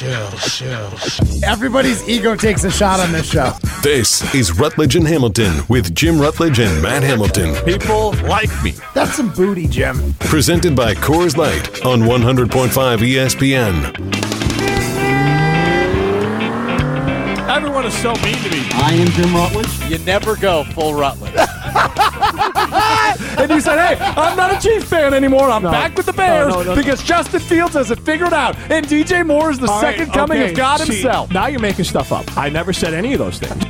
chill, chill. Everybody's ego takes a shot on this show. This is Rutledge and Hamilton with Jim Rutledge and Matt Hamilton. People like me. That's some booty, Jim. Presented by Coors Light on 100.5 ESPN. Everyone is so mean to me. I am Jim Rutledge. You never go full Rutledge. And you said, hey, I'm not a Chiefs fan anymore. I'm back with the Bears no, no. because Justin Fields has it figured out. And DJ Moore is the All right, second coming okay, of God see, himself. Now you're making stuff up. I never said any of those things.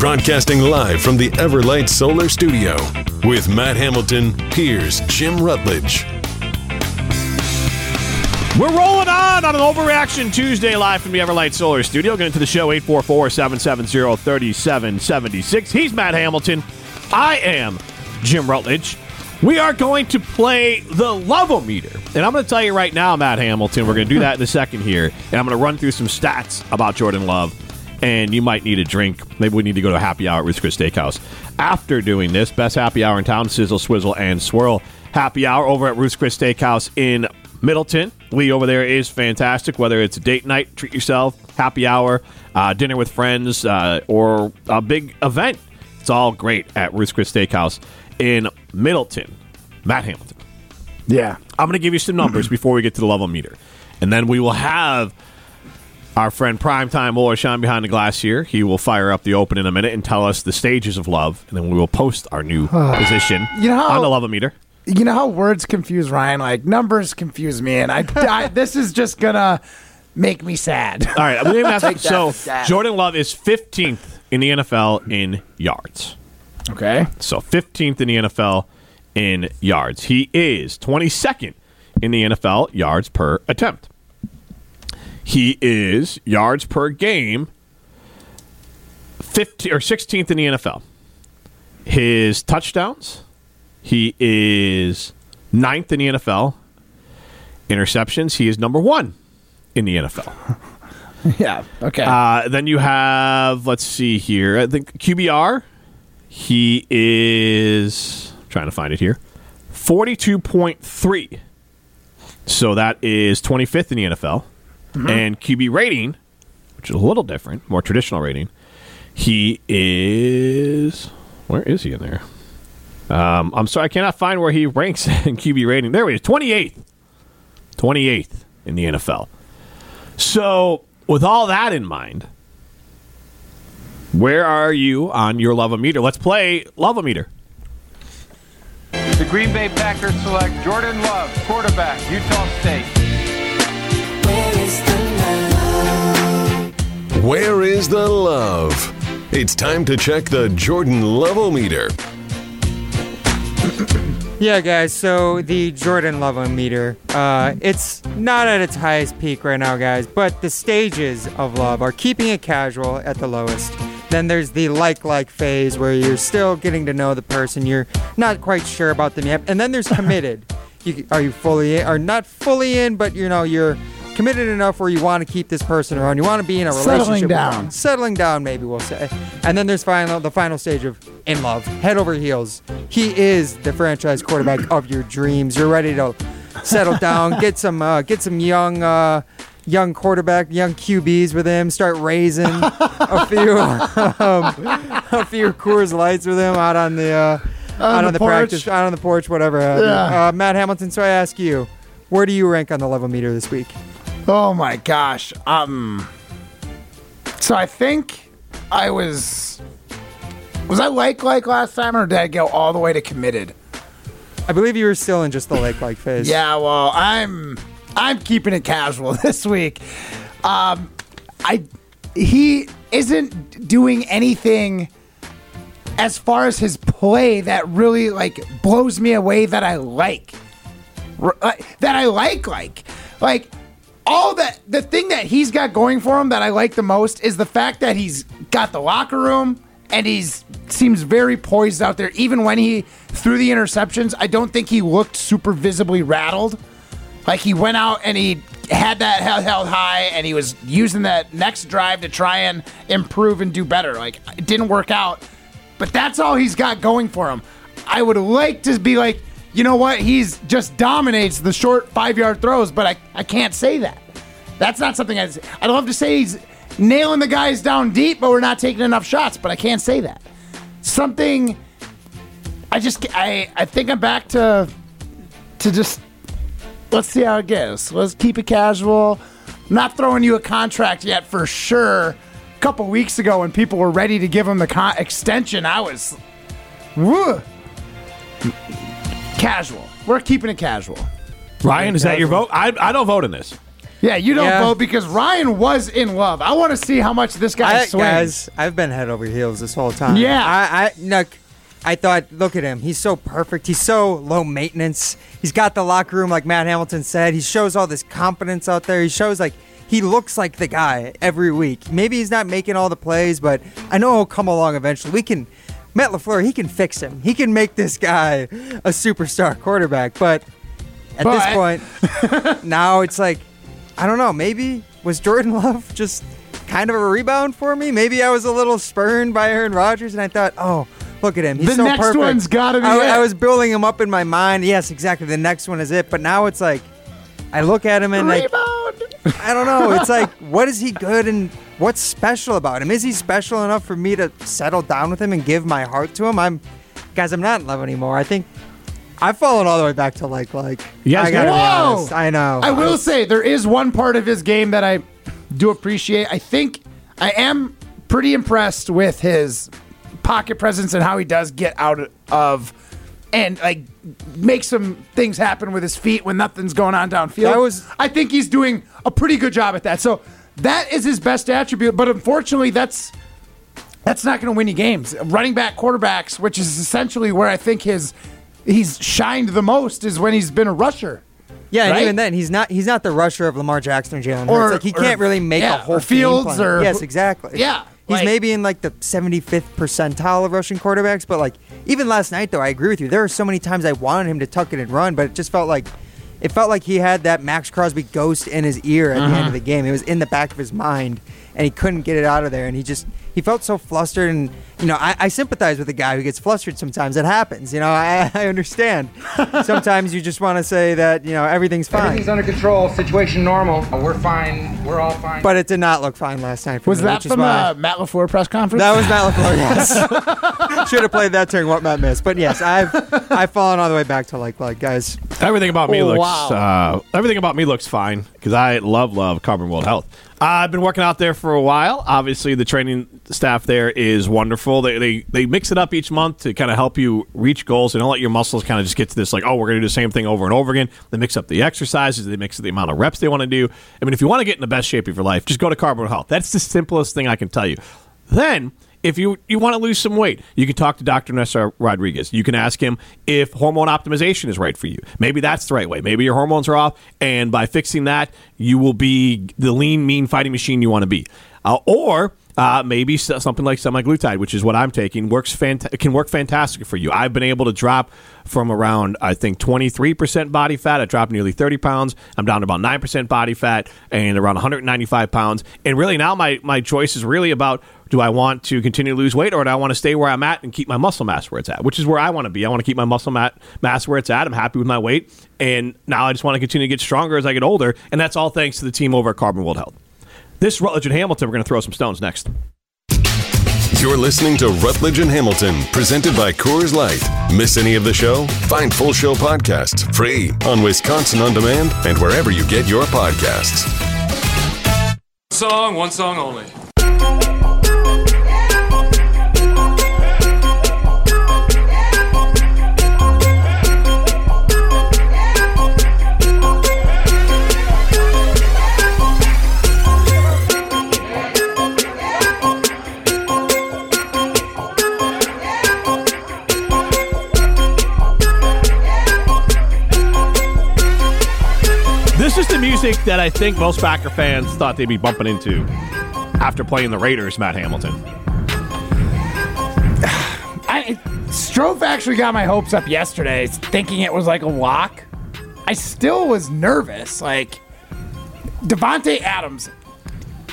Broadcasting live from the Everlight Solar Studio with Matt Hamilton, here's Jim Rutledge. We're rolling on on an Overreaction Tuesday live from the Everlight Solar Studio. Get into the show 844-770-3776. He's Matt Hamilton. I am Jim Rutledge. We are going to play the Love-O-Meter. And I'm going to tell you right now, Matt Hamilton, we're going to do that in a second here. And I'm going to run through some stats about Jordan Love. And you might need a drink. Maybe we need to go to a happy hour at Ruth's Chris Steakhouse. After doing this, best happy hour in town, Sizzle, Swizzle, and Swirl. Happy hour over at Ruth's Chris Steakhouse in Middleton. Lee over there is fantastic. Whether it's a date night, treat yourself, happy hour, uh, dinner with friends, uh, or a big event, it's all great at Ruth's Chris Steakhouse in Middleton. Matt Hamilton. Yeah. I'm going to give you some numbers before we get to the level meter. And then we will have our friend Primetime Or Sean behind the glass here. He will fire up the open in a minute and tell us the stages of love. And then we will post our new position You know how- on the level meter. You know how words confuse Ryan? Like numbers confuse me, and I, I this is just gonna make me sad. All right, I'm going to ask So. Jordan Love is 15th in the NFL in yards. Okay. So, 15th in the NFL in yards. He is 22nd in the NFL yards per attempt. He is yards per game 15 or 16th in the NFL. His touchdowns, he is ninth in the NFL. Interceptions, he is number one in the NFL. Yeah. Okay. Uh, then you have, let's see here. I think QBR, he is trying to find it here, forty-two point three. So that is twenty-fifth in the NFL, and QB rating, which is a little different, more traditional rating. He is where is he in there? Um, I'm sorry, I cannot find where he ranks in QB rating. There he is, twenty-eighth, twenty-eighth in the NFL. So, with all that in mind, where are you on your love meter? Let's play love meter. The Green Bay Packers select Jordan Love, quarterback, Utah State. Where is the love? Where is the love? It's time to check the Jordan Lovometer. Yeah, guys. So the Jordan Love meter, uh, it's not at its highest peak right now, guys. But the stages of love are keeping it casual at the lowest. Then there's the like-like phase where you're still getting to know the person. You're not quite sure about them yet. And then there's committed. you, are you fully in, or not fully in, but you know you're committed enough where you want to keep this person around. You want to be in a Settling relationship. with down. Settling down, maybe we'll say. And then there's final the final stage of in love, head over heels. He is the franchise quarterback of your dreams. You're ready to settle down, get some uh, get some young uh, young quarterback, young QBs with him. Start raising a few um, a few Coors Lights with him out on the uh, out the on the porch. practice out on the porch, whatever. Yeah. Uh, Matt Hamilton. So I ask you, where do you rank on the level meter this week? Oh my gosh. Um. So I think I was. Was I like like last time, or did I go all the way to committed? I believe you were still in just the like like phase. Yeah. Well, I'm. I'm keeping it casual this week. Um, I. He isn't doing anything as far as his play that really like blows me away that I like. R- uh, that I like like like all that the thing that he's got going for him that I like the most is the fact that he's got the locker room and he's seems very poised out there. Even when he threw the interceptions I don't think he looked super visibly rattled. Like he went out and he had that held, held high and he was using that next drive to try and improve and do better. Like it didn't work out but that's all he's got going for him. I would like to be like you know what? He's just dominates the short five yard throws, but I, I can't say that. That's not something I'd, I'd love to say he's nailing the guys down deep, but we're not taking enough shots, but I can't say that. Something I just I I think I'm back to to just let's see how it goes. Let's keep it casual. I'm not throwing you a contract yet for sure. A couple weeks ago, when people were ready to give him the con- extension, I was woo, casual. We're keeping it casual. Ryan, is that your vote? I, I don't vote in this. Yeah, you don't Yeah. vote because Ryan was in love. I want to see how much this guy I, swings. guys, I've been head over heels this whole time. Yeah. I, I look. I thought, look at him. He's so perfect. He's so low maintenance. He's got the locker room, like Matt Hamilton said. He shows all this confidence out there. He shows like he looks like the guy every week. Maybe he's not making all the plays, but I know he'll come along eventually. We can. Matt LaFleur, he can fix him. He can make this guy a superstar quarterback. But at But- this point, now it's like I don't know. Maybe was Jordan Love just kind of a rebound for me? Maybe I was a little spurned by Aaron Rodgers, and I thought, oh, look at him. He's The so next perfect. one's gotta be I, it. I was building him up in my mind. Yes, exactly. The next one is it. But now it's like, I look at him and like, I don't know. It's like, what is he good and what's special about him? Is he special enough for me to settle down with him and give my heart to him? I'm, guys, I'm not in love anymore. I think I've fallen all the way back to like, like. You guys I gotta be honest. I know. I will say there is one part of his game that I do appreciate. I think I am pretty impressed with his pocket presence and how he does get out of and like make some things happen with his feet when nothing's going on downfield. That was- I think he's doing a pretty good job at that. So that is his best attribute, but unfortunately that's that's not going to win you games. Running back quarterbacks, which is essentially where I think his he's shined the most is when he's been a rusher. Yeah, and even then, he's not he's not the rusher of Lamar Jackson or Jalen Hurts. Like he or- can't really make yeah, a whole or Fields or- yes, exactly. Yeah, he's like- maybe in like the 75th percentile of rushing quarterbacks. But like even last night, though, I agree with you. There were so many times I wanted him to tuck it and run, but it just felt like it felt like he had that Maxx Crosby ghost in his ear at the Uh-huh. end of the game. It was in the back of his mind, and he couldn't get it out of there. And he just he felt so flustered. And you know, I, I sympathize with a guy who gets flustered sometimes. It happens. You know, I, I understand. sometimes you just want to say that you know everything's fine. Everything's under control. Situation normal. We're fine. We're all fine. But it did not look fine last night. For Was me, that from why- the Matt LaFleur press conference? That was Matt LaFleur. Yes. Should have played that during what Matt missed. But yes, I've I've fallen all the way back to like like guys. Everything about me Oh, looks wow. uh, everything about me looks fine because I love love Carbon World Health. Uh, I've been working out there for a while. Obviously, the training staff there is wonderful. They they, they mix it up each month to kind of help you reach goals. They don't let your muscles kind of just get to this like, oh, we're going to do the same thing over and over again. They mix up the exercises. They mix up the amount of reps they want to do. I mean, if you want to get in the best shape of your life, just go to Carbon Health. That's the simplest thing I can tell you. Then if you, you want to lose some weight, you can talk to Dr. Nessa Rodriguez. You can ask him if hormone optimization is right for you. Maybe that's the right way. Maybe your hormones are off, and by fixing that, you will be the lean, mean fighting machine you want to be. Uh, or uh, maybe something like semaglutide, which is what I'm taking, works can work fantastic for you. I've been able to drop from around, I think, 23% body fat. I dropped nearly 30 pounds. I'm down to about 9% body fat and around 195 pounds. And really now my, my choice is really about do I want to continue to lose weight or do I want to stay where I'm at and keep my muscle mass where it's at, which is where I want to be. I want to keep my muscle mat- mass where it's at. I'm happy with my weight. And now I just want to continue to get stronger as I get older. And that's all thanks to the team over at Carbon World Health. This Rutledge and Hamilton, we're going to throw some stones next. You're listening to Rutledge and Hamilton, presented by Coors Light. Miss any of the show? Find full show podcasts free on Wisconsin On Demand and wherever you get your podcasts. Song, one song only. Music that I think most Packer fans thought they'd be bumping into after playing the Raiders, Matt Hamilton. I, Strofe actually got my hopes up yesterday, thinking it was like a lock. I still was nervous. Like Davante Adams,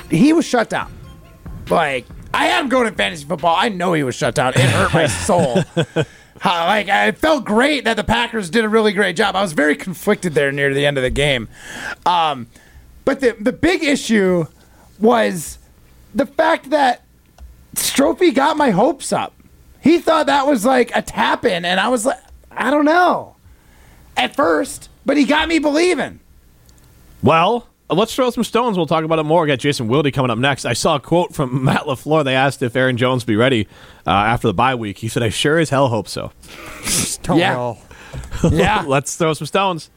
he was shut down. Like I had him going in fantasy football. I know he was shut down. It hurt my soul. How, like it felt great that the Packers did a really great job. I was very conflicted there near the end of the game. Um, but the the big issue was the fact that Strophe got my hopes up. He thought that was like a tap in, and I was like, I don't know. At first, but he got me believing. Well, let's throw some stones. We'll talk about it more. We got Jason Wilde coming up next. I saw a quote from Matt LaFleur. They asked if Aaron Jones would be ready uh, after the bye week. He said, I sure as hell hope so. Don't Yeah. Yeah. let's throw some stones.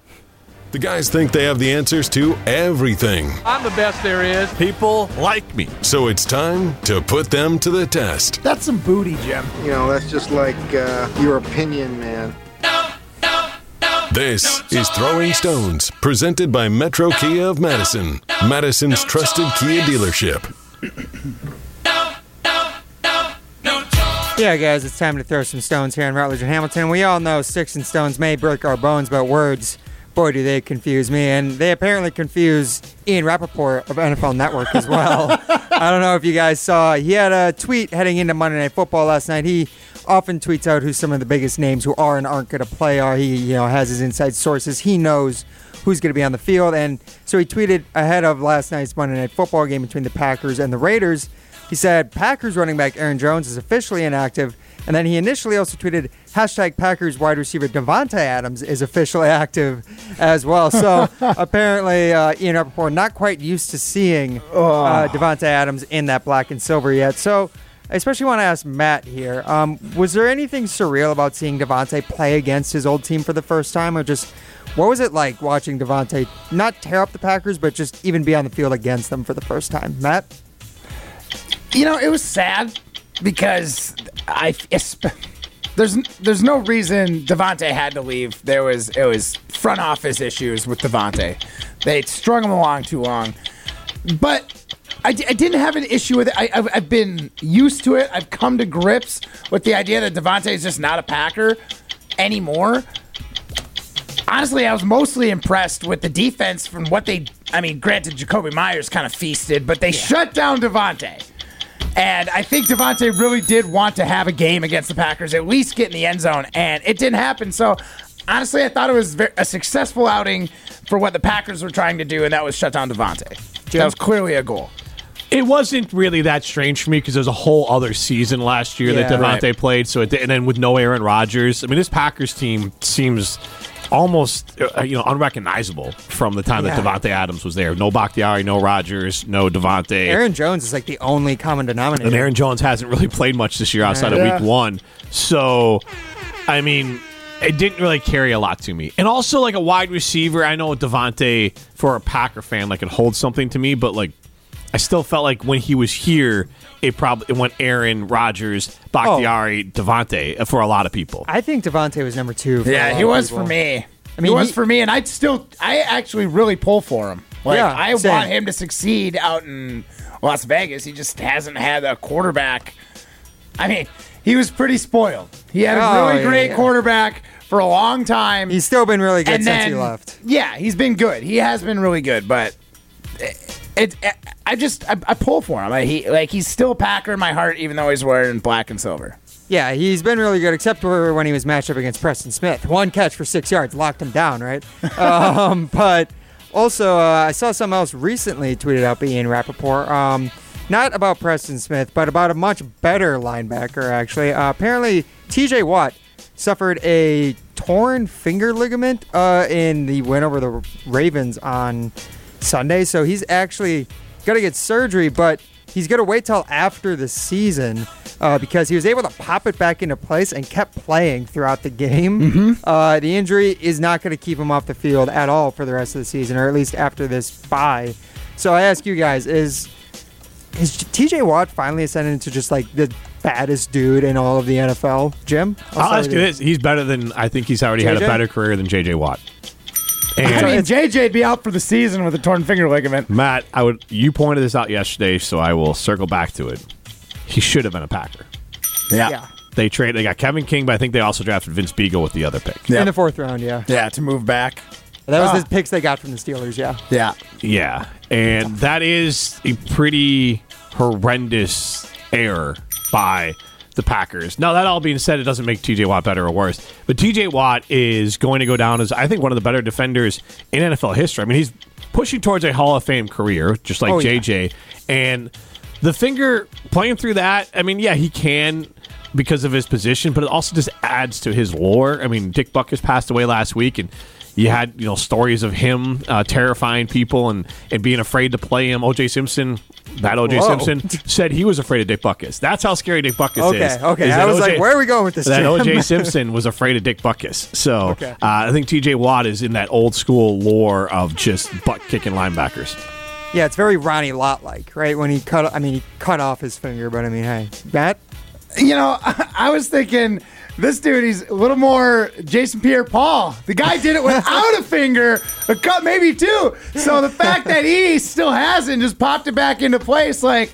The guys think they have the answers to everything. I'm the best there is. People like me. So it's time to put them to the test. That's some booty, Jim. You know, that's just like uh, your opinion, man. This is Throwing Stones, presented by Metro Kia of Madison, Madison's trusted Kia dealership. Yeah, guys, it's time to throw some stones here in Rutledge and Hamilton. We all know sticks and stones may break our bones, but words, boy, do they confuse me. And they apparently confuse Ian Rapoport of NFL Network as well. I don't know if you guys saw, he had a tweet heading into Monday Night Football last night. He often tweets out who some of the biggest names who are and aren't going to play are. He, you know, has his inside sources. He knows who's going to be on the field. And so he tweeted ahead of last night's Monday Night Football game between the Packers and the Raiders. He said Packers running back Aaron Jones is officially inactive. And then he initially also tweeted hashtag Packers wide receiver Davante Adams is officially active as well. So apparently, uh, Ian Rapoport not quite used to seeing uh, Davante Adams in that black and silver yet. So I especially want to ask Matt here. Um, was there anything surreal about seeing Davante play against his old team for the first time, or just what was it like watching Davante not tear up the Packers, but just even be on the field against them for the first time? Matt? You know, it was sad because I there's there's no reason Davante had to leave. There was it was front office issues with Davante. They strung him along too long, but. I, d- I didn't have an issue with it. I, I've, I've been used to it. I've come to grips with the idea that Davante is just not a Packer anymore. Honestly, I was mostly impressed with the defense from what they. I mean, granted, Jakobi Meyers kind of feasted, but they shut down Davante. And I think Davante really did want to have a game against the Packers, at least get in the end zone, and it didn't happen. So, honestly, I thought it was a successful outing for what the Packers were trying to do, and that was shut down Davante. That was clearly a goal. It wasn't really that strange for me because there's a whole other season last year that Yeah. Davante Right. played. So it, and then with no Aaron Rodgers, I mean, this Packers team seems almost uh, you know unrecognizable from the time Yeah. that Davante Adams was there. No Bakhtiari, no Rodgers, no Davante. Aaron Jones is like the only common denominator. and Aaron Jones hasn't really played much this year outside Yeah. of Week One. So, I mean. It didn't really carry a lot to me, and also like a wide receiver. I know Davante for a Packer fan like it holds something to me, but like I still felt like when he was here, it probably it went Aaron Rodgers, Bakhtiari, oh. Davante uh, for a lot of people. I think Davante was number two. For Yeah, he was people. for me. I I mean, mean, he was he- for me, and I'd still, I actually really pull for him. Like, Yeah, I same. want him to succeed out in Las Vegas. He just hasn't had a quarterback. I mean, he was pretty spoiled. He had a Oh, really yeah, great yeah. quarterback for a long time. He's still been really good and since then, he left. Yeah, he's been good. He has been really good, but it, it, I just I, I pull for him. I, he like he's still a Packer in my heart, even though he's wearing black and silver. Yeah, he's been really good, except for when he was matched up against Preston Smith. One catch for six yards, locked him down, right? um, but also, uh, I saw something else recently tweeted out by Ian Rapoport. Um, not about Preston Smith, but about a much better linebacker, actually. Uh, apparently, TJ Watt suffered a torn finger ligament uh, in the win over the Ravens on Sunday. So he's actually got to get surgery, but he's going to wait till after the season uh, because he was able to pop it back into place and kept playing throughout the game. Uh, the injury is not going to keep him off the field at all for the rest of the season, or at least after this bye. So I ask you guys: Is is TJ Watt finally ascended into just like the baddest dude in all of the NFL? Jim, I'll I'll ask you this: He's better than I think he's already had a better career than JJ Watt. I And mean, JJ'd be out for the season with a torn finger ligament. Matt, I would you pointed this out yesterday, so I will circle back to it. He should have been a Packer. Yeah. They trade. They got Kevin King, but I think they also drafted Vince Biegel with the other pick. Yeah. In the fourth round, yeah. Yeah, to move back. That was Ah. the picks they got from the Steelers, yeah. Yeah. Yeah, and that is a pretty horrendous error by the Packers. Now, that all being said, it doesn't make TJ Watt better or worse. But TJ Watt is going to go down as, I think, one of the better defenders in NFL history. I mean, he's pushing towards a Hall of Fame career, just like Oh, yeah. JJ. And the finger playing through that, I mean, yeah, he can because of his position, but it also just adds to his lore. I mean, Dick Butkus passed away last week, and you had you know stories of him uh, terrifying people and, and being afraid to play him. OJ Simpson, that OJ Whoa. Simpson said he was afraid of Dick Butkus. That's how scary Dick Butkus Okay, is. okay. is I that was like, where are we going with this, That Jim? OJ Simpson was afraid of Dick Butkus. So Okay. uh, I think TJ Watt is in that old school lore of just butt kicking linebackers. Yeah, it's very Ronnie Lott like, right? When he cut, I mean, he cut off his finger, but I mean, hey, Matt, You know, I was thinking this dude, he's a little more Jason Pierre Paul. The guy did it without a finger, a cut, maybe two. So the fact that he still hasn't just popped it back into place, like,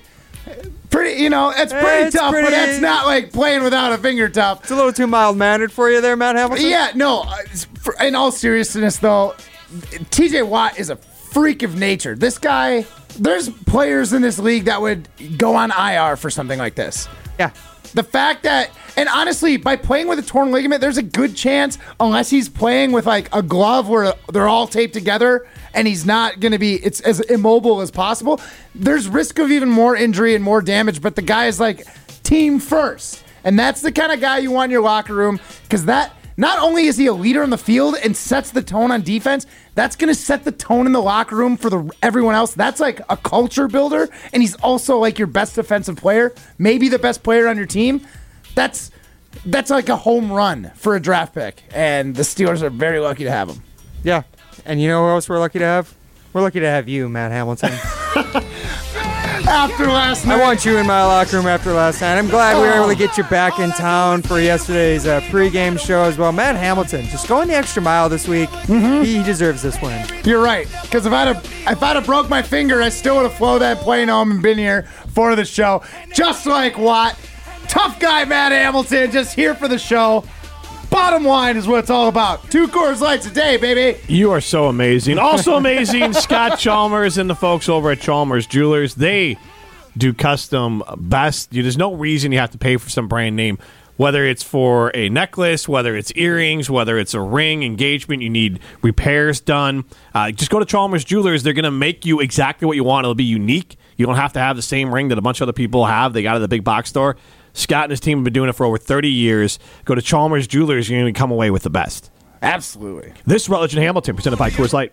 pretty, you know, it's pretty It's tough, pretty- but that's not like playing without a finger tough. it's a little too mild mannered for you there, Matt Hamilton. Yeah, no. uh, it's- for- In all seriousness, though, TJ Watt is a freak of nature. This guy, there's players in this league that would go on IR for something like this. yeah. The fact that, and honestly, by playing with a torn ligament, there's a good chance, unless he's playing with like a glove where they're all taped together and he's not going to be, it's as immobile as possible. There's risk of even more injury and more damage, but the guy is like team first. And that's the kind of guy you want in your locker room because that, not only is he a leader on the field and sets the tone on defense, that's going to set the tone in the locker room for the everyone else. That's like a culture builder, and he's also like your best defensive player, maybe the best player on your team. That's that's like a home run for a draft pick, and the Steelers are very lucky to have him. Yeah. And you know who else we're lucky to have? We're lucky to have you, Matt Hamilton. After last night. I want you in my locker room after last night. I'm glad we were able to get you back in town for yesterday's uh, pregame show as well. Matt Hamilton, just going the extra mile this week. He deserves this win. you're right. Because if I'd have if I'd have broke my finger, I still would have flown that plane home and been here for the show, just like Watt. Tough guy, Matt Hamilton, just here for the show. Bottom line is what it's all about. Two Coors Lights a day, baby. You are so amazing. Also amazing, Scott Chalmers and the folks over at Chalmers Jewelers. They do custom best. There's no reason you have to pay for some brand name. Whether it's for a necklace, whether it's earrings, whether it's a ring, engagement, you need repairs done. Uh, just go to Chalmers Jewelers. They're going to make you exactly what you want. It'll be unique. You don't have to have the same ring that a bunch of other people have. They got it at the big box store. Scott and his team have been doing it for over 30 years. Go to Chalmers Jewelers. You're going to come away with the best. Absolutely. This is Rutledge and Hamilton, presented by Coors Light.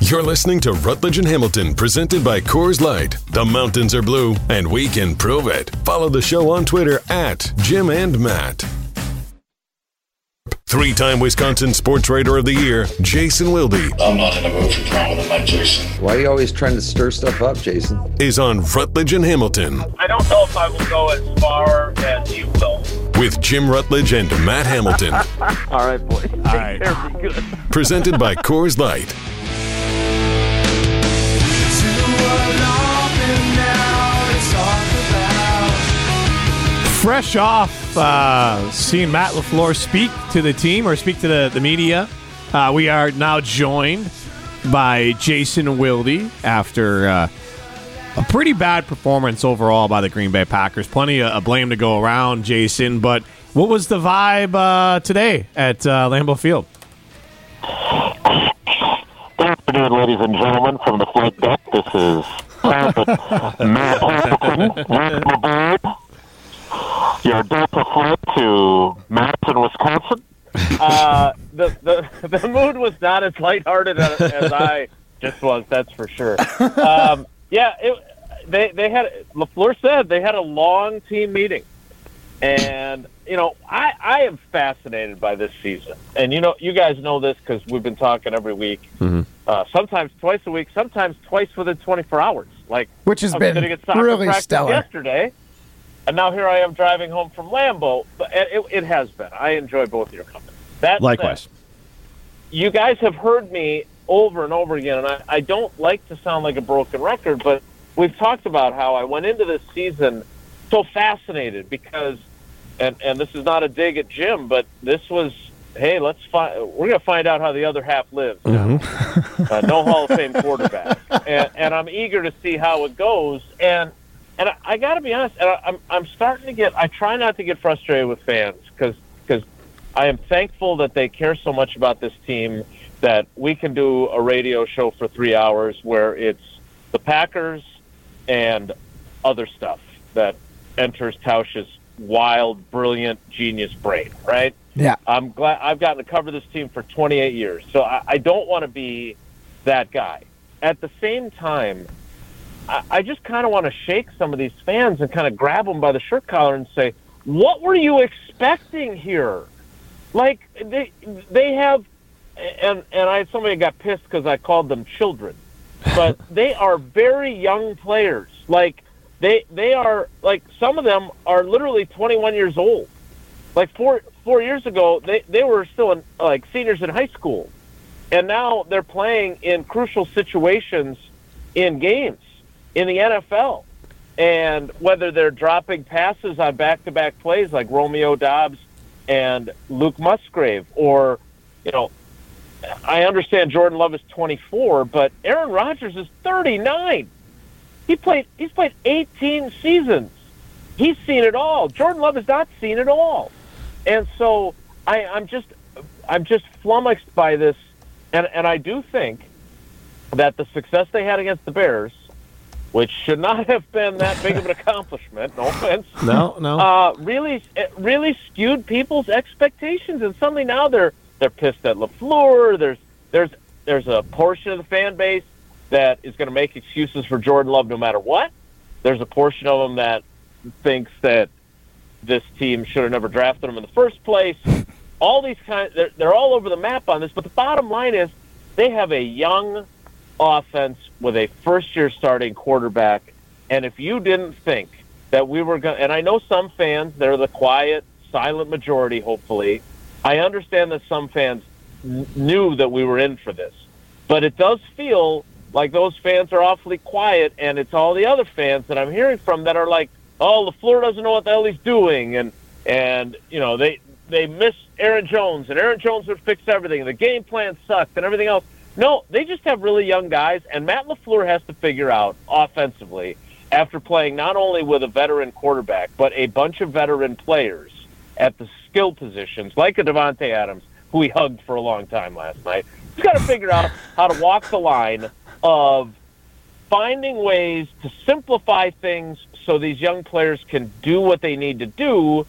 You're listening to Rutledge and Hamilton, presented by Coors Light. The mountains are blue, and we can prove it. Follow the show on Twitter at Jim and Matt. Three time Wisconsin Sports Writer of the Year, Jason Wilde, I'm not in a mood for drama tonight, Jason. Why are you always trying to stir stuff up, Jason? is on Rutledge and Hamilton I don't know if I will go as far as you will. with Jim Rutledge and Matt Hamilton. All right, boys. All right. right. care. Be good. presented by Coors Light. Fresh off uh, seeing Matt LaFleur speak to the team or speak to the, the media, uh, we are now joined by Jason Wilde after uh, a pretty bad performance overall by the Green Bay Packers. Plenty of, blame to go around, Jason, but what was the vibe uh, today at uh, Lambeau Field? Good afternoon, ladies and gentlemen, from the flight deck. This is Matt Hamilton, welcome aboard your Delta flight to Madison, Wisconsin. Uh, the, the the mood was not as lighthearted as, as I just was. That's for sure. Um, yeah, it, they they had LaFleur said they had a long team meeting, and you know I I am fascinated by this season, and you know you guys know this because we've been talking every week. Uh, sometimes twice a week, sometimes twice within 24 hours. Like Which has I was been sitting at really practice stellar. yesterday, and now here I am driving home from Lambeau. But it, it, has been. I enjoy both of your companies. That said, Likewise. you guys have heard me over and over again, and I, I don't like to sound like a broken record, but we've talked about how I went into this season so fascinated because, and and this is not a dig at Jim, but this was, hey, let's find, we're going to find out how the other half lives. now. uh, no Hall of Fame quarterback, and, and I'm eager to see how it goes. And and I, I got to be honest, and I, I'm I'm starting to get. I try not to get frustrated with fans because because I am thankful that they care so much about this team that we can do a radio show for three hours where it's the Packers and other stuff that enters Tausch's wild, brilliant, genius brain. Right? Yeah. I'm glad I've gotten to cover this team for 28 years, so I, I don't want to be that guy. At the same time, I, I just kind of want to shake some of these fans and kind of grab them by the shirt collar and say, "What were you expecting here?" Like they they have, and and I somebody got pissed because I called them children, but they are very young players. Like they they are like some of them are literally 21 years old. Like four four years ago, they they were still in, like seniors in high school, and now they're playing in crucial situations in games in the NFL. And whether they're dropping passes on back to back plays like Romeo Doubs and Luke Musgrave, or, you know, I understand Jordan Love is 24, but Aaron Rodgers is 39. He played. He's played 18 seasons. He's seen it all. Jordan Love has not seen it all, and so I, I'm just, I'm just flummoxed by this, and and I do think that the success they had against the Bears, which should not have been that big of an accomplishment, no offense, No, no. uh, really, it really skewed people's expectations, and suddenly now they're they're pissed at LaFleur. There's there's there's a portion of the fan base that is going to make excuses for Jordan Love no matter what. There's a portion of them that thinks that this team should have never drafted him in the first place. All these kinds, they're, they're all over the map on this. But the bottom line is, they have a young offense with a first-year starting quarterback. And if you didn't think that we were going, and I know some fans, they're the quiet, silent majority. Hopefully, I understand that some fans n- knew that we were in for this, but it does feel like those fans are awfully quiet, and it's all the other fans that I'm hearing from that are like, "Oh, LaFleur doesn't know what the hell he's doing," and and you know they they miss Aaron Jones, and Aaron Jones would fix everything. The game plan sucked, and everything else. No, they just have really young guys, and Matt LaFleur has to figure out offensively after playing not only with a veteran quarterback but a bunch of veteran players at the skill positions, like a Davante Adams, who he hugged for a long time last night. He's got to figure out how to walk the line of finding ways to simplify things so these young players can do what they need to do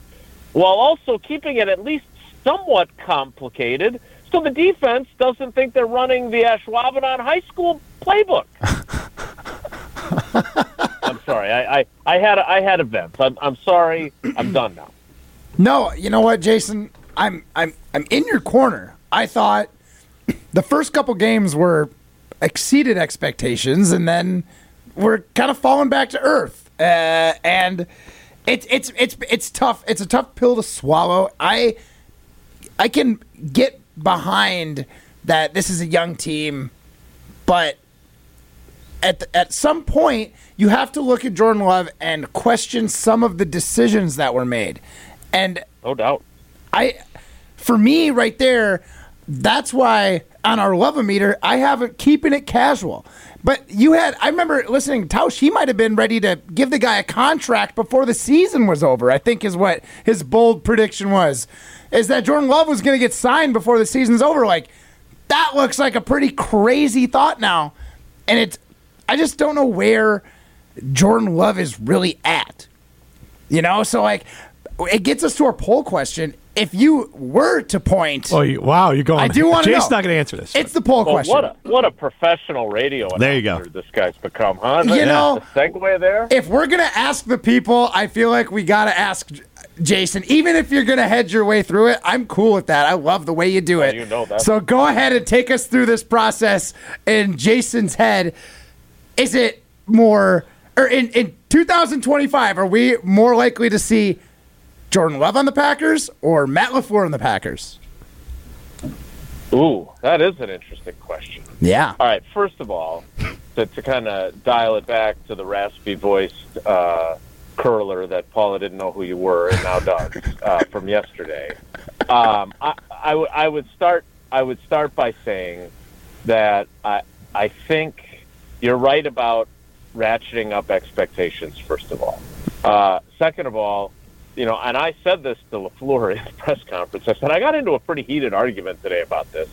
while also keeping it at least somewhat complicated so the defense doesn't think they're running the Ashwaubenon High School playbook. I'm sorry. I, I, I had I had events. I'm, I'm sorry. I'm done now. No, you know what, Jason? I'm I'm I'm in your corner. I thought the first couple games were exceeded expectations, and then we're kind of falling back to earth. Uh, and it's it's it's it's tough. It's a tough pill to swallow. I I can get behind that. This is a young team, but at the, at some point you have to look at Jordan Love and question some of the decisions that were made. And no doubt, I for me right there, that's why on our love meter I have it keeping it casual. But you had I remember listening to Tausch, he might have been ready to give the guy a contract before the season was over. I think is what his bold prediction was. Is that Jordan Love was going to get signed before the season's over like that looks like a pretty crazy thought now. And it's I just don't know where Jordan Love is really at. You know, so like it gets us to our poll question. If you were to point, Oh, you, wow, you're going. I do want to know. Jason's not going to answer this. It's the poll Well, question. what a what a professional radio. There you go. announcer This guy's become, huh? You know- the segue there. if we're gonna ask the people, I feel like we gotta ask J- Jason. Even if you're gonna hedge your way through it, I'm cool with that. I love the way you do it. you know that. So go ahead and take us through this process in Jason's head. Is it more, or in in 2025, are we more likely to see Jordan Love on the Packers or Matt LaFleur on the Packers? Ooh, that is an interesting question. Yeah. All right, first of all, to, to kind of dial it back to the raspy voiced uh, curler that Paula didn't know who you were and now does uh, from yesterday. Um, I, I, w- I would start. I would start by saying that I I think you're right about ratcheting up expectations. First of all, uh, second of all, you know, and I said this to LaFleur in the press conference. I said I got into a pretty heated argument today about this.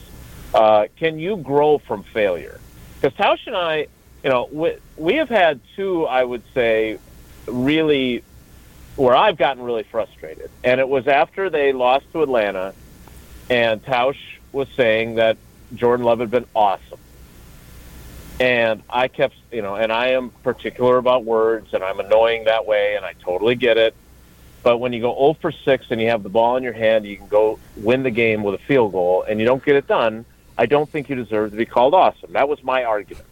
Uh, can you grow from failure? Because Tausch and I, you know, we, we have had two, I would say, really where I've gotten really frustrated, and it was after they lost to Atlanta, and Tausch was saying that Jordan Love had been awesome. And I kept, you know, and I am particular about words, and I'm annoying that way, and I totally get it. But when you go 0 for 6 and you have the ball in your hand, you can go win the game with a field goal, and you don't get it done, I don't think you deserve to be called awesome. That was my argument.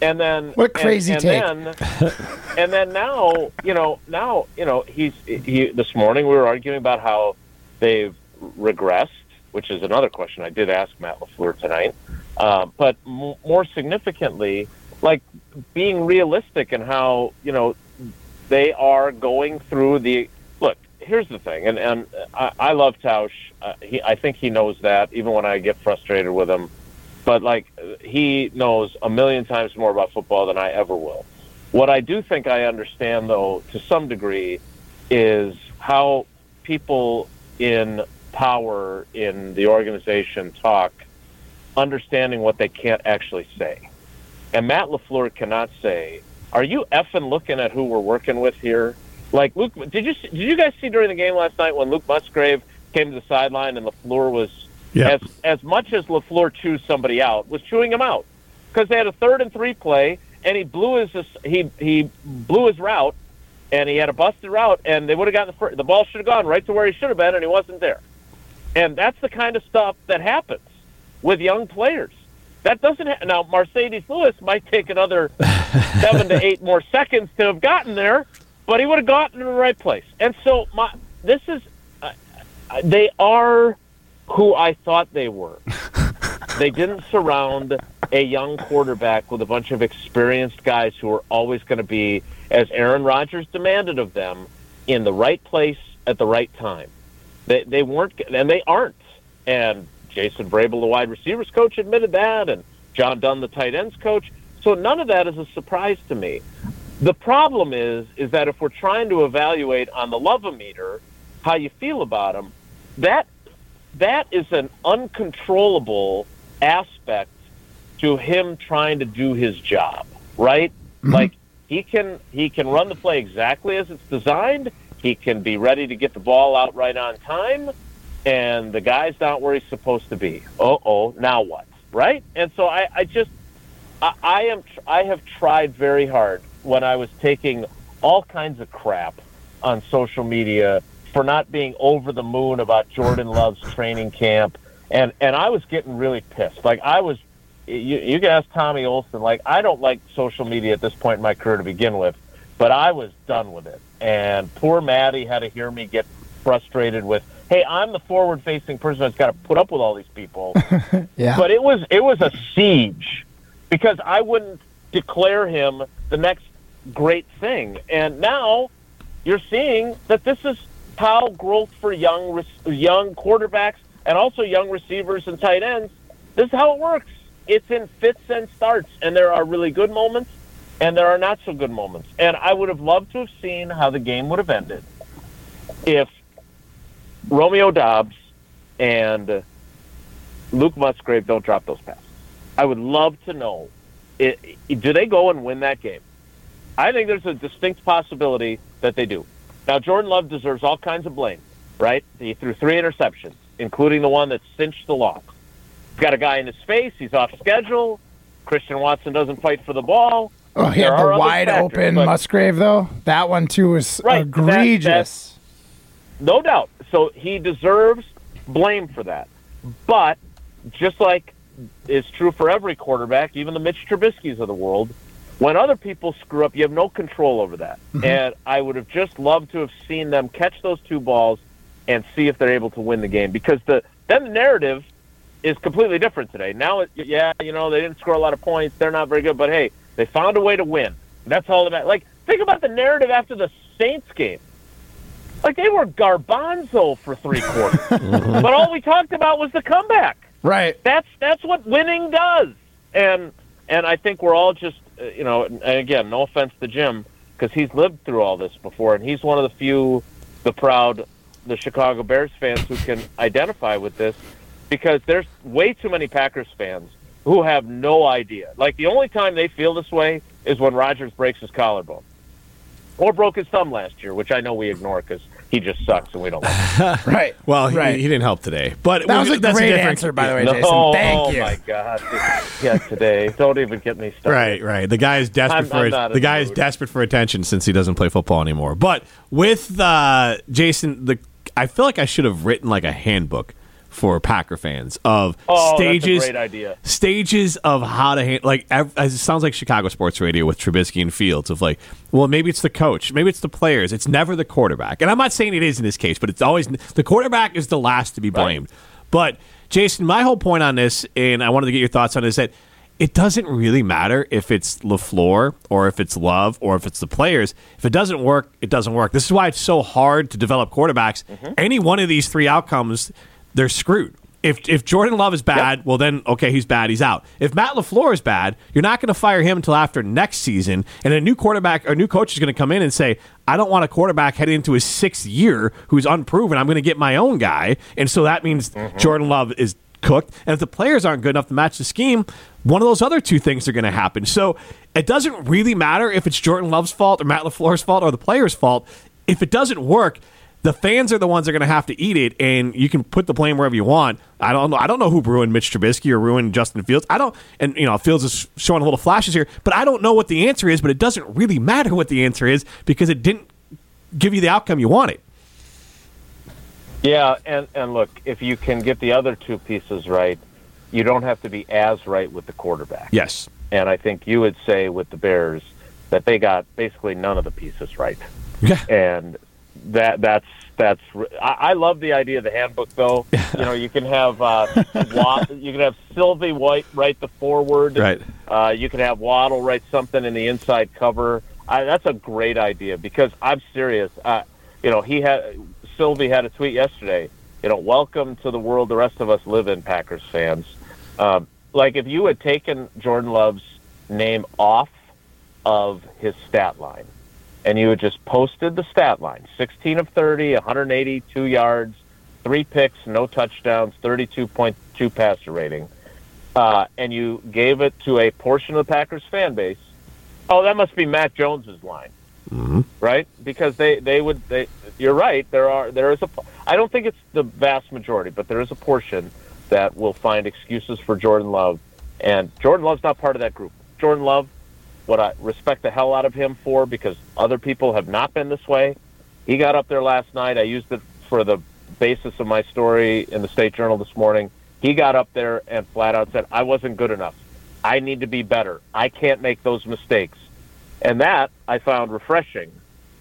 And then What crazy and, take. and Then, and then now, you know, now, you know, he's he. This morning we were arguing about how they've regressed, which is another question I did ask Matt LaFleur tonight. Uh, but m- more significantly, like being realistic and how you know they are going through the. Here's the thing, and and I, I love Tausch. Uh, he, I think he knows that. Even when I get frustrated with him, but like he knows a million times more about football than I ever will. What I do think I understand, though, to some degree, is how people in power in the organization talk, understanding what they can't actually say. And Matt LaFleur cannot say, "Are you effing looking at who we're working with here?" Like Luke, did you did you guys see during the game last night when Luke Musgrave came to the sideline and LaFleur was Yeah. as as much as LaFleur chews somebody out, was chewing him out because they had a third and three play and he blew his he he blew his route and he had a busted route and they would have gotten the fir- the ball should have gone right to where he should have been and he wasn't there. And that's the kind of stuff that happens with young players. That doesn't ha- now Marcedes Lewis might take another seven to eight more seconds to have gotten there, but he would have gotten to the right place. And so my this is uh, uh, they are who I thought they were. they didn't surround a young quarterback with a bunch of experienced guys who are always going to be, as Aaron Rodgers demanded of them, in the right place at the right time. They they weren't, and they aren't. And Jason Vrable, the wide receivers coach, admitted that, and John Dunn, the tight ends coach. So none of that is a surprise to me. The problem is, is that if we're trying to evaluate on the love meter how you feel about him, that that is an uncontrollable aspect to him trying to do his job, right? Mm-hmm. Like he can he can run the play exactly as it's designed. He can be ready to get the ball out right on time, and the guy's not where he's supposed to be. Oh, oh, now what? Right? And so I, I just I, I am I have tried very hard when I was taking all kinds of crap on social media for not being over the moon about Jordan Love's training camp, and and I was getting really pissed. Like I was, you, you can ask Tommy Olson. Like I don't like social media at this point in my career to begin with, but I was done with it. And poor Maddie had to hear me get frustrated with, "Hey, I'm the forward-facing person that's got to put up with all these people." Yeah. But it was it was a siege because I wouldn't declare him the next great thing. And now you're seeing that this is how growth for young young quarterbacks and also young receivers and tight ends. This is how it works. It's in fits and starts, and there are really good moments and there are not so good moments. And I would have loved to have seen how the game would have ended if Romeo Doubs and Luke Musgrave don't drop those passes. I would love to know do they go and win that game? I think there's a distinct possibility that they do. Now, Jordan Love deserves all kinds of blame, right? He threw three interceptions, including the one that cinched the loss. He's got a guy in his face. He's off schedule. Christian Watson doesn't fight for the ball. Oh, he There had the wide factors, open Musgrave though. That one too was Right, that- egregious. No doubt. So he deserves blame for that. But just like is true for every quarterback, even the Mitch Trubisky's of the world, when other people screw up, you have no control over that. Mm-hmm. And I would have just loved to have seen them catch those two balls and see if they're able to win the game because the then the narrative is completely different today. Now, it, yeah, you know they didn't score a lot of points, they're not very good, but hey, they found a way to win. That's all that matters. Like think about the narrative after the Saints game. Like they were garbanzo for three quarters, but all we talked about was the comeback. Right. That's that's what winning does. And and I think we're all just, Uh, you know, and again, no offense to Jim, because he's lived through all this before, and he's one of the few, the proud, the Chicago Bears fans who can identify with this, because there's way too many Packers fans who have no idea. Like the only time they feel this way is when Rodgers breaks his collarbone, or broke his thumb last year, which I know we ignore because he just sucks and we don't like. him. right. Well, he, Right. he didn't help today, but That was a that's great different- answer, by the way, No, Jason. Thank oh you. my God! Yeah, today. Don't even get me started. Right, right. The guy is desperate I'm- for I'm it. not in the the guy is desperate for attention since he doesn't play football anymore. But with uh, Jason, the I feel like I should have written like a handbook for Packer fans of Oh, stages, that's a great idea. stages of how to handle. Like it sounds like Chicago sports radio with Trubisky and Fields of like, well, maybe it's the coach, maybe it's the players. It's never the quarterback, and I'm not saying it is in this case, but it's always the quarterback is the last to be blamed. But Jason, my whole point on this, and I wanted to get your thoughts on, it, is that it doesn't really matter if it's LaFleur or if it's Love or if it's the players. If it doesn't work, it doesn't work. This is why it's so hard to develop quarterbacks. Mm-hmm. Any one of these three outcomes, they're screwed. If if Jordan Love is bad, well then okay, he's bad, he's out. If Matt LaFleur is bad, you're not going to fire him until after next season, and a new quarterback or a new coach is going to come in and say, "I don't want a quarterback heading into his sixth year who's unproven. I'm going to get my own guy," and so that means mm-hmm. Jordan Love is cooked. And if the players aren't good enough to match the scheme, one of those other two things are going to happen. So it doesn't really matter if it's Jordan Love's fault or Matt LaFleur's fault or the player's fault. If it doesn't work, the fans are the ones that are going to have to eat it, and you can put the blame wherever you want. I don't know. I don't know who ruined Mitch Trubisky or ruined Justin Fields. I don't, and you know, Fields is showing a little flashes here, but I don't know what the answer is. But it doesn't really matter what the answer is because it didn't give you the outcome you wanted. Yeah, and and look, if you can get the other two pieces right, you don't have to be as right with the quarterback. Yes. And I think you would say with the Bears that they got basically none of the pieces right. Yeah. And that that's that's I, I love the idea of the handbook though. you know, you can have uh, you can have Sylvie White write the forward. Right. Uh, you can have Waddle write something in the inside cover. I, that's a great idea because I'm serious. Uh, you know, he had Sylvie had a tweet yesterday. You know, welcome to the world the rest of us live in, Packers fans. Um, like if you had taken Jordan Love's name off of his stat line, and you had just posted the stat line 16 of 30, 182 yards, three picks, no touchdowns, 32.2 passer rating, uh, and you gave it to a portion of the Packers fan base, oh, that must be Mac Jones's line, right? Because they, they would, they, you're right, there are, there is a, I don't think it's the vast majority, but there is a portion that will find excuses for Jordan Love, and Jordan Love's not part of that group. Jordan Love, what I respect the hell out of him for because other people have not been this way. He got up there last night. I used it for the basis of my story in the State Journal this morning. He got up there and flat out said, I wasn't good enough. I need to be better. I can't make those mistakes. And that I found refreshing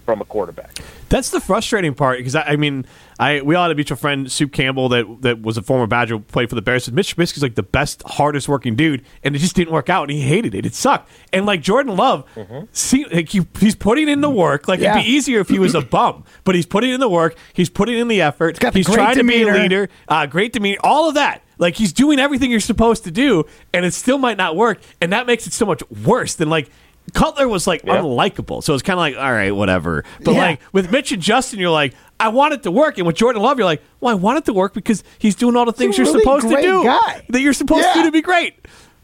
from a quarterback. That's the frustrating part because I, I mean, I we all had a mutual friend, Soup Campbell, that that was a former Badger, played for the Bears. Said Mitch Trubisky's like the best, hardest working dude, and it just didn't work out, and he hated it. It sucked. And like Jordan Love, see, like he, he's putting in the work. Like Yeah. it'd be easier if he was a bum, but he's putting in the work. He's putting in the effort. got the he's great trying to be a leader. Uh, great demeanor. All of that. Like he's doing everything you're supposed to do, and it still might not work, and that makes it so much worse than like. Cutler was like Yeah. unlikable, so it's kind of like, all right, whatever. But Yeah. like with Mitch and Justin, you're like, I want it to work, and with Jordan Love, you're like, well, I want it to work because he's doing all the things a you're really supposed to do guy. that you're supposed to do to be great.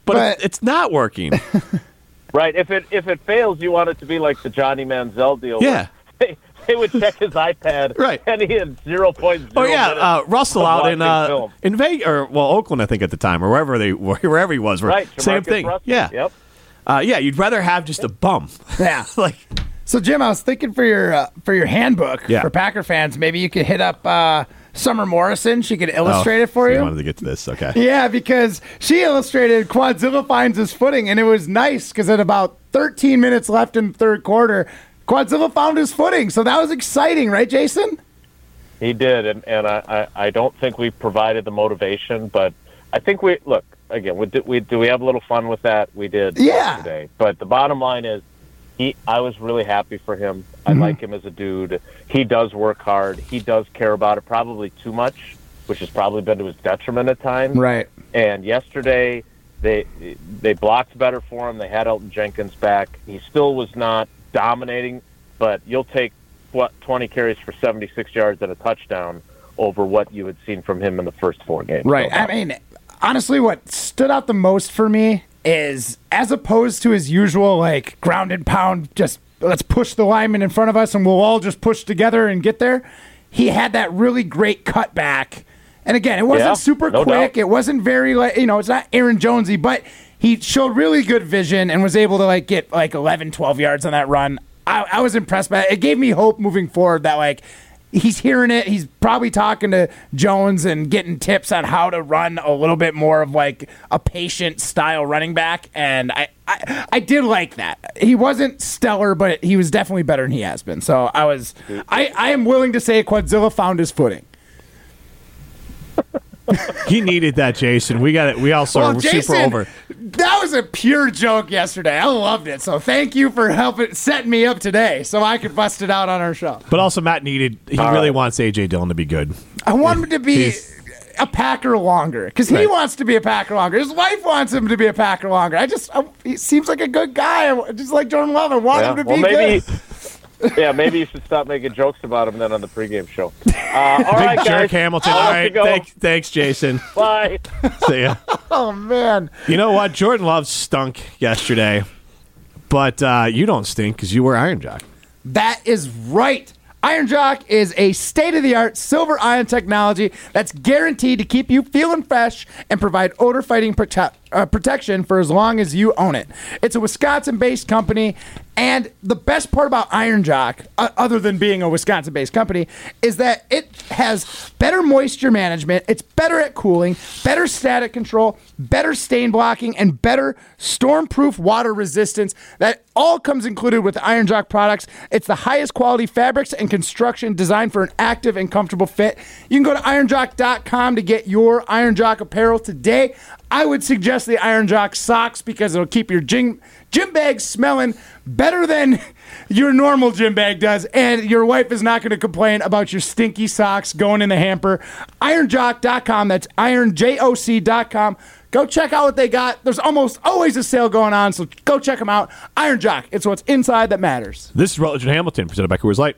But, But- it's, it's not working. Right. If it if it fails, you want it to be like the Johnny Manziel deal. Yeah. They, they would check his iPad. Right. And he had zero points. oh yeah, uh, Russell out in uh, film. in Vegas or well Oakland, I think at the time, or wherever they wherever he was. Right. Same JaMarcus thing. Russell. Yeah. Yep. Uh, yeah. You'd rather have just a bum. Yeah. like So Jim, I was thinking for your uh, for your handbook Yeah. for Packer fans, maybe you could hit up uh, Summer Morrison. She could illustrate oh, it for so you. wanted to get to this. Okay. Yeah, because she illustrated Quadzilla finds his footing, and it was nice because at about 13 minutes left in the third quarter, Quadzilla found his footing. So that was exciting, right, Jason? He did, and and I, I I don't think we provided the motivation, but I think we look again. We did we do we have a little fun with that? We did Yeah. yesterday. But the bottom line is, he I was really happy for him. I Mm-hmm. like him as a dude. He does work hard. He does care about it, probably too much, which has probably been to his detriment at times. Right. And yesterday, They they blocked better for him. They had Elgton Jenkins back. He still was not dominating, but you'll take what 20 carries for 76 yards and a touchdown over what you had seen from him in the first four games. Right. I mean, honestly, what stood out the most for me is as opposed to his usual like ground and pound, just let's push the lineman in front of us and we'll all just push together and get there. He had that really great cutback. And again, it wasn't Yeah, super no quick. doubt. It wasn't very like you know, it's not Aaron Jonesy, but he showed really good vision and was able to like get like 11, 12 yards on that run. I, I was impressed by it. It gave me hope moving forward that like he's hearing it. He's probably talking to Jones and getting tips on how to run a little bit more of like a patient style running back. And I, I, I did like that. He wasn't stellar, but he was definitely better than he has been. So I was, I, I am willing to say Quadzilla found his footing. He needed that, Jason. We got it. We also Well, are Jason, super over. That was a pure joke yesterday. I loved it. So thank you for helping setting me up today, so I could bust it out on our show. But also, Matt needed. He All really right. wants AJ Dillon to be good. I want him to be He's- a Packer longer because he Right. wants to be a Packer longer. His wife wants him to be a Packer longer. I just, I, he seems like a good guy. I- Just like Jordan Love, I want Yeah, him to well, be maybe. good. yeah, maybe you should stop making jokes about him then on the pregame show. Uh, all Big right, jerk, guys. Hamilton. I'll All let you right, go. thank, thanks, Jason. Bye. See ya. Oh man, You know what? Jordan Love stunk yesterday, but uh, you don't stink because you wear Iron Jock. That is right. Iron Jock is a state of the art silver ion technology that's guaranteed to keep you feeling fresh and provide odor fighting prote- uh, protection for as long as you own it. It's a Wisconsin based company, and the best part about Iron Jock, uh, other than being a Wisconsin based company, is that it has better moisture management, it's better at cooling, better static control, better stain blocking, and better storm proof water resistance. That all comes included with Iron Jock products. It's the highest quality fabrics and construction designed for an active and comfortable fit. You can go to ironjock.com to get your Iron Jock apparel today. I would suggest the Iron Jock socks because it'll keep your gym, gym bag smelling better than your normal gym bag does. And your wife is not going to complain about your stinky socks going in the hamper. Ironjock.com. That's ironjock.com. Go check out what they got. There's almost always a sale going on, so go check them out. Iron Jock. It's what's inside that matters. This is Rutledge and Hamilton, presented by Coors Light.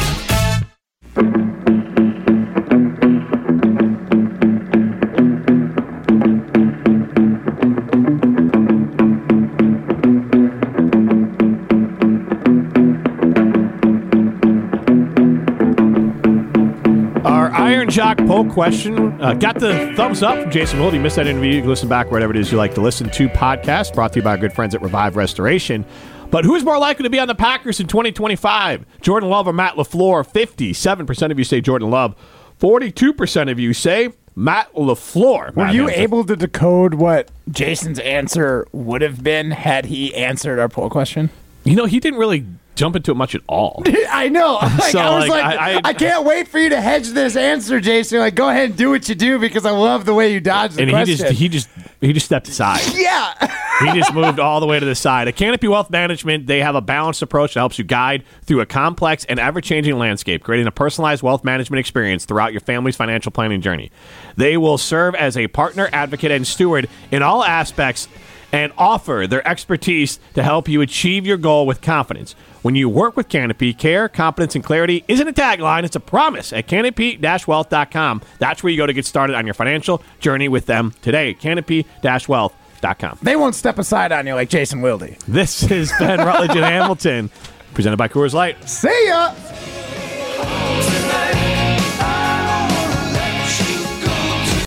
Iron Jock poll question uh, got the thumbs up from Jason Wilde. You missed that interview. You can listen back wherever it is you like to listen to podcasts brought to you by our good friends at Revive Restoration. But who's more likely to be on the Packers in 2025? Jordan Love or Matt LaFleur? 57% of you say Jordan Love. 42% of you say Matt LaFleur. Were Matt you Hamilton. able to decode what Jason's answer would have been had he answered our poll question? You know, he didn't really jump into it much at all. I know. Like, So, I was like, like, I- I, I- can't wait for you to hedge this answer, Jason. Like, go ahead and do what you do because I love the way you dodge the and he just he just he just stepped aside. yeah. he just moved all the way to the side. At Canopy Wealth Management, they have a balanced approach that helps you guide through a complex and ever changing landscape, creating a personalized wealth management experience throughout your family's financial planning journey. They will serve as a partner, advocate, and steward in all aspects and offer their expertise to help you achieve your goal with confidence. When you work with Canopy, care, confidence, and clarity isn't a tagline, it's a promise at canopy-wealth.com. That's where you go to get started on your financial journey with them today. Canopy-wealth.com. They won't step aside on you like Jason Wilde. This is Ben Rutledge and Hamilton, presented by Coors Light. See ya.